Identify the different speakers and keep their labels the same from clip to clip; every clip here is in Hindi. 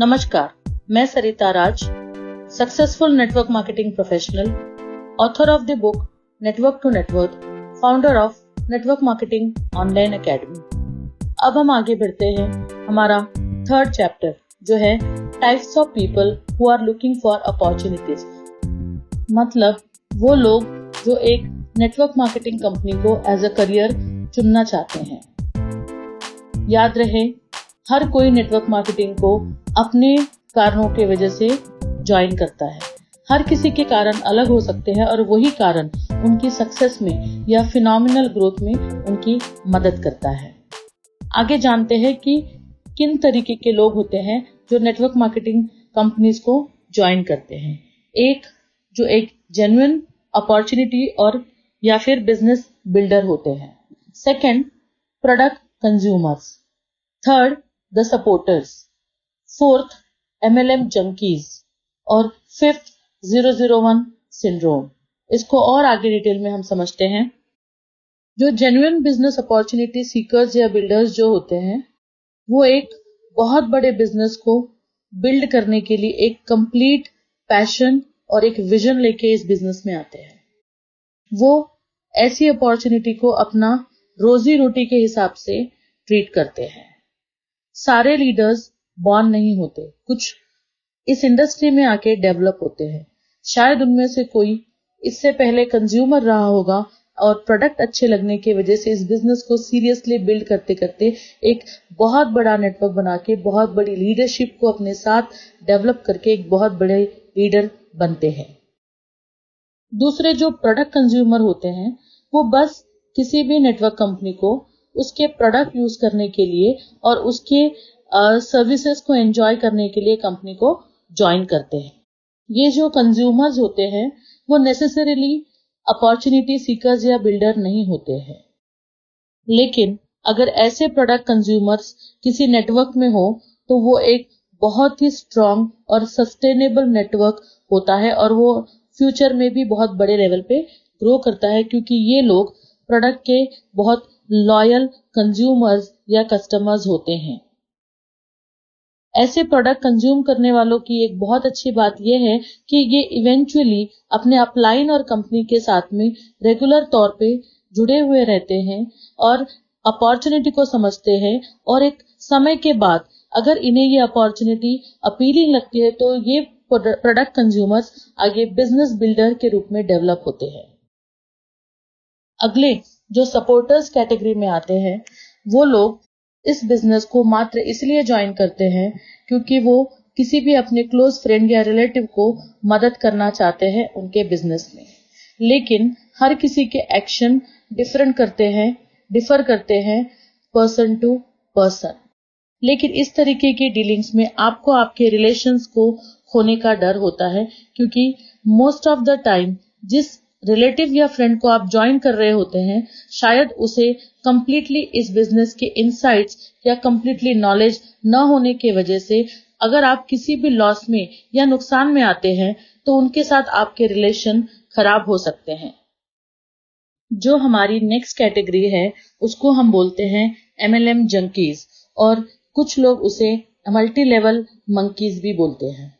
Speaker 1: नमस्कार, मैं Sarita Raj successful network marketing professional author of the book network to network founder of network marketing online academy अब हम आगे बढ़ते हैं हमारा थर्ड चैप्टर जो है types of people who are looking for opportunities मतलब वो लोग जो एक नेटवर्क मार्केटिंग कंपनी को एज अ करियर चुनना चाहते हैं। याद रहे हर कोई नेटवर्क मार्केटिंग को अपने कारणों के वजह से ज्वाइन करता है। हर किसी के कारण अलग हो सकते हैं और वही कारण उनकी सक्सेस में या फिनोमिनल ग्रोथ में उनकी मदद करता है। आगे जानते हैं कि किन तरीके के लोग होते हैं जो नेटवर्क मार्केटिंग कंपनीज़ को ज्वाइन करते हैं। एक, जो एक जेन्युइन अपॉर्चुनिटी और या फिर बिज़नेस बिल्डर होते हैं। Second product consumers third supporters fourth MLM junkies और fifth zero zero one syndrome इसको और आगे डिटेल में हम समझते हैं। जो जेन्युइन बिज़नेस अपॉर्चुनिटी सीकर्स या बिल्डर्स जो होते हैं, वो एक बहुत बड़े बिज़नेस को बिल्ड करने के लिए एक कंप्लीट पैशन और एक विजन लेके इस बिज़नेस में आते हैं। वो ऐसी अपॉर्चुनिटी को अपना रोजी रोटी के हिसाब से ट्रीट करते हैं। सारे लीडर्स बॉर्न नहीं होते। कुछ इस इंडस्ट्री में आके डेवलप होते हैं। शायद उनमें से कोई इससे पहले कंज्यूमर रहा होगा और प्रोडक्ट अच्छे लगने की वजह से इस बिज़नेस को सीरियसली बिल्ड करते करते एक बहुत बड़ा नेटवर्क बना के बहुत बड़ी लीडरशिप को अपने साथ डेवलप करके एक बहुत बड़े लीडर बनते हैं। दूसरे जो प्रोडक्ट कंज्यूमर होते हैं, वो बस किसी भी नेटवर्क कंपनी को उसके प्रोडक्ट यूज़ करने के लिए और उसके सर्विसेज़ को एंजॉय करने के लिए कंपनी को ज्वाइन करते हैं। ये जो कंज्यूमर्स होते हैं, वो नेसेसरीली अपॉर्चुनिटी सीकर्स या बिल्डर नहीं होते हैं। लेकिन अगर ऐसे प्रोडक्ट कंज्यूमर्स किसी नेटवर्क में हो तो वो एक बहुत ही स्ट्रांग और सस्टेनेबल नेटवर्क होता है और वो फ्यूचर में भी बहुत बड़े लेवल पे ग्रो करता है, क्योंकि ये लोग प्रोडक्ट के बहुत लॉयल कंज्यूमर्स या कस्टमर्स होते हैं। ऐसे प्रोडक्ट कंज्यूम करने वालों की एक बहुत अच्छी बात यह है कि ये इवेंचुअली अपने अपलाइन और कंपनी के साथ में रेगुलर तौर पे जुड़े हुए रहते हैं और अपॉर्चुनिटी को समझते हैं और एक समय के बाद अगर इन्हें ये अपॉर्चुनिटी अपीलिंग लगती है तो ये प्रोडक्ट कंज्यूमर्स आगे बिज़नेस बिल्डर के रूप में डेवलप होते हैं। अगले जो सपोर्टर्स कैटेगरी में आते हैं, वो लोग इस बिज़नेस को मात्र इसलिए ज्वाइन करते हैं क्योंकि वो किसी भी अपने क्लोज फ्रेंड या रिलेटिव को मदद करना चाहते हैं उनके बिज़नेस में। लेकिन हर किसी के एक्शन डिफरेंट करते हैं डिफर करते हैं पर्सन टू पर्सन लेकिन इस तरीके की डीलिंग्स में आपको आपके रिलेशंस को खोने का डर होता है क्योंकि मोस्ट ऑफ़ द टाइम जिस रिलेटिव या फ्रेंड को आप ज्वाइन कर रहे होते हैं, शायद उसे कंप्लीटली इस बिज़नेस के इनसाइट्स या कंप्लीटली नॉलेज न होने की वजह से अगर आप किसी भी लॉस में या नुकसान में आते हैं तो उनके साथ आपके रिलेशन खराब हो सकते हैं। जो हमारी नेक्स्ट कैटेगरी है, उसको हम बोलते हैं एम एल एम जंकीज और कुछ लोग उसे मल्टी लेवल मंकीज भी बोलते हैं।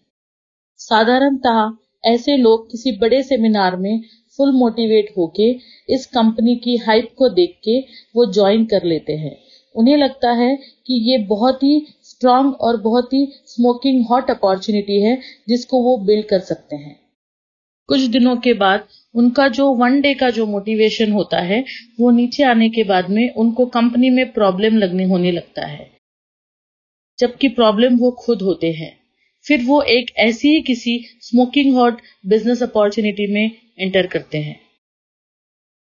Speaker 1: साधारणतः ऐसे लोग किसी बड़े सेमिनार में फुल मोटिवेट होके इस कंपनी की हाइप को देख के वो ज्वाइन कर लेते हैं। उन्हें लगता है कि ये बहुत ही स्ट्रांग और बहुत ही स्मोकिंग हॉट अपॉर्चुनिटी है जिसको वो बिल्ड कर सकते हैं। कुछ दिनों के बाद उनका जो वन डे का जो मोटिवेशन होता है, वो नीचे आने के बाद में उनको कंपनी में प्रॉब्लम लगने होने लगता है। जबकि प्रॉब्लम वो खुद होते हैं। फिर वो एक ऐसी ही किसी स्मोकिंग हॉट बिज़नेस अपॉर्चुनिटी में एंटर करते हैं।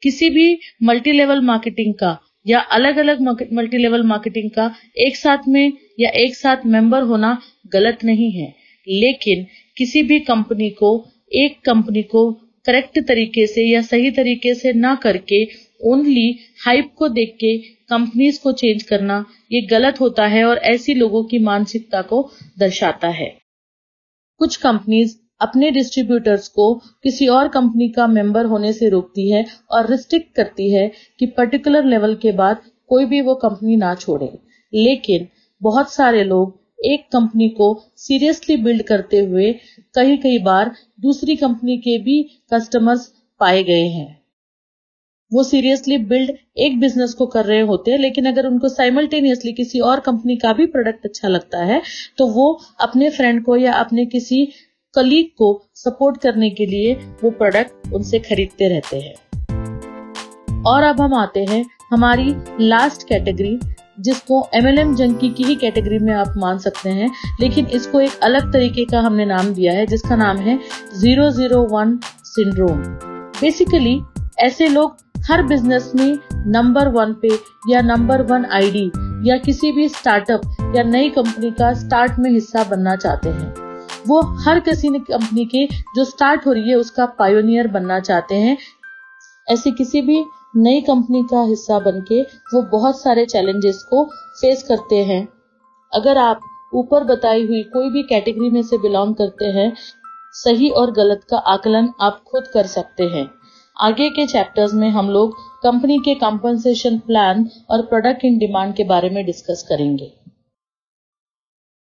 Speaker 1: किसी भी मल्टी लेवल मार्केटिंग का या अलग अलग मल्टी लेवल मार्केटिंग का एक साथ में या एक साथ मेंबर होना गलत नहीं है। लेकिन किसी भी कंपनी को, एक कंपनी को करेक्ट तरीके से या सही तरीके से ना करके ओनली हाइप को देख के कंपनीज़ को चेंज करना ये गलत होता है और ऐसी लोगों की मानसिकता को दर्शाता है। कुछ कंपनीज़ अपने डिस्ट्रीब्यूटर्स को किसी और कंपनी का मेंबर होने से रोकती है और रिस्ट्रिक्ट करती है कि पर्टिकुलर लेवल के बाद कोई भी वो कंपनी ना छोड़े। लेकिन बहुत सारे लोग एक कंपनी को सीरियसली बिल्ड करते हुए कई कई बार दूसरी कंपनी के भी कस्टमर्स पाए गए हैं। वो सीरियसली बिल्ड एक बिज़नेस को कर रहे होते हैं, लेकिन अगर उनको साइमल्टेनियसली किसी और कंपनी का भी प्रोडक्ट अच्छा लगता है तो वो अपने फ्रेंड को या अपने किसी कलीग को सपोर्ट करने के लिए वो प्रोडक्ट उनसे खरीदते रहते हैं। और अब हम आते हैं हमारी लास्ट कैटेगरी जिसको एम एल एम जंकी की ही कैटेगरी में आप मान सकते हैं, लेकिन इसको एक अलग तरीके का हमने नाम दिया है, जिसका नाम है zero zero one syndrome basically ऐसे लोग हर बिज़नेस में नंबर वन पे या नंबर वन आईडी या किसी भी स्टार्टअप या नई कंपनी का स्टार्ट में हिस्सा बनना चाहते हैं। वो हर किसी कंपनी के जो स्टार्ट हो रही है, उसका पायोनियर बनना चाहते हैं। ऐसी किसी भी नई कंपनी का हिस्सा बनके वो बहुत सारे चैलेंजेस को फेस करते हैं। अगर आप ऊपर बताई हुई कोई भी कैटेगरी में से बिलोंग करते हैं, सही और गलत का आकलन आप खुद कर सकते हैं। आगे के चैप्टर्स में हम लोग कंपनी के कंपनसेशन प्लान और प्रोडक्ट इन डिमांड के बारे में डिस्कस करेंगे।